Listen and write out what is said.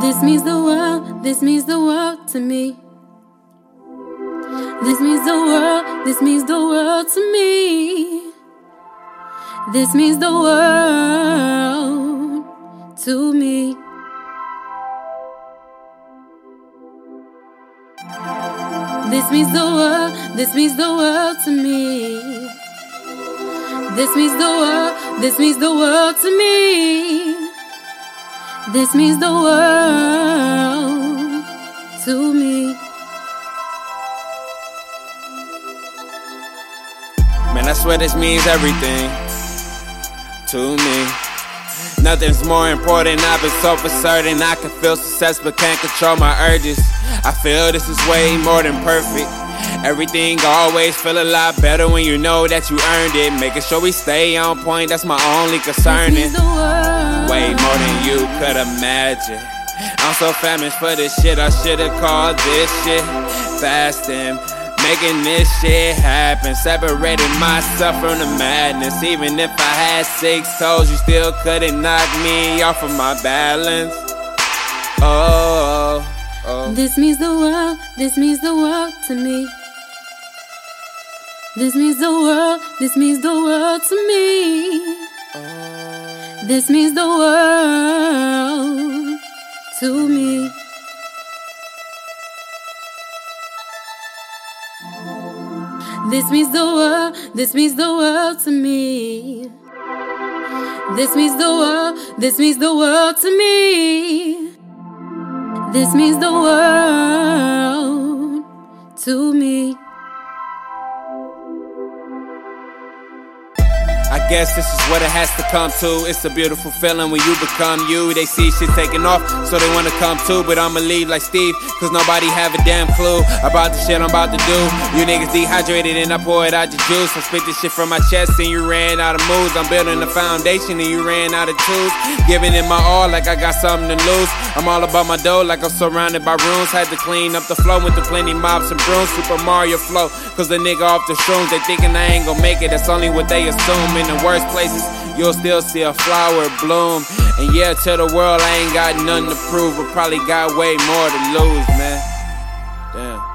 This means the world, this means the world to me. This means the world, this means the world to me. This means the world to me. This means the world, this means the world to me. This means the world, this means the world to me. This means the world to me. Man, I swear this means everything to me. Nothing's more important. I've been so for certain. I can feel success but can't control my urges. I feel this is way more than perfect. Everything always feel a lot better when you know that you earned it. Making sure we stay on point, that's my only concern. Way more than you could imagine. I'm so famished for this shit, I should've called this shit fasting. Making this shit happen, separating myself from the madness. Even if I had six toes, you still couldn't knock me off of my balance. Oh, Oh, oh. This means the world, this means the world to me. This means the world, this means the world to me. This means the world to me. This means the world, this means the world to me. This means the world, this means the world to me. This means the world to me. Guess this is what it has to come to. It's a beautiful feeling when you become you. They see shit taking off, so they wanna come too. But I'ma leave like Steve, cause nobody have a damn clue about the shit I'm about to do. You niggas dehydrated and I pour it out your juice. I spit this shit from my chest and you ran out of moves. I'm building a foundation and you ran out of tools. Giving it my all like I got something to lose. I'm all about my dough like I'm surrounded by rooms. Had to clean up the flow with the plenty mops and brooms. Super Mario flow, cause the nigga off the shrooms. They thinking I ain't gon' make it, that's only what they assume. The worst places, you'll still see a flower bloom. And yeah, tell the world I ain't got nothing to prove, but probably got way more to lose, man. Damn.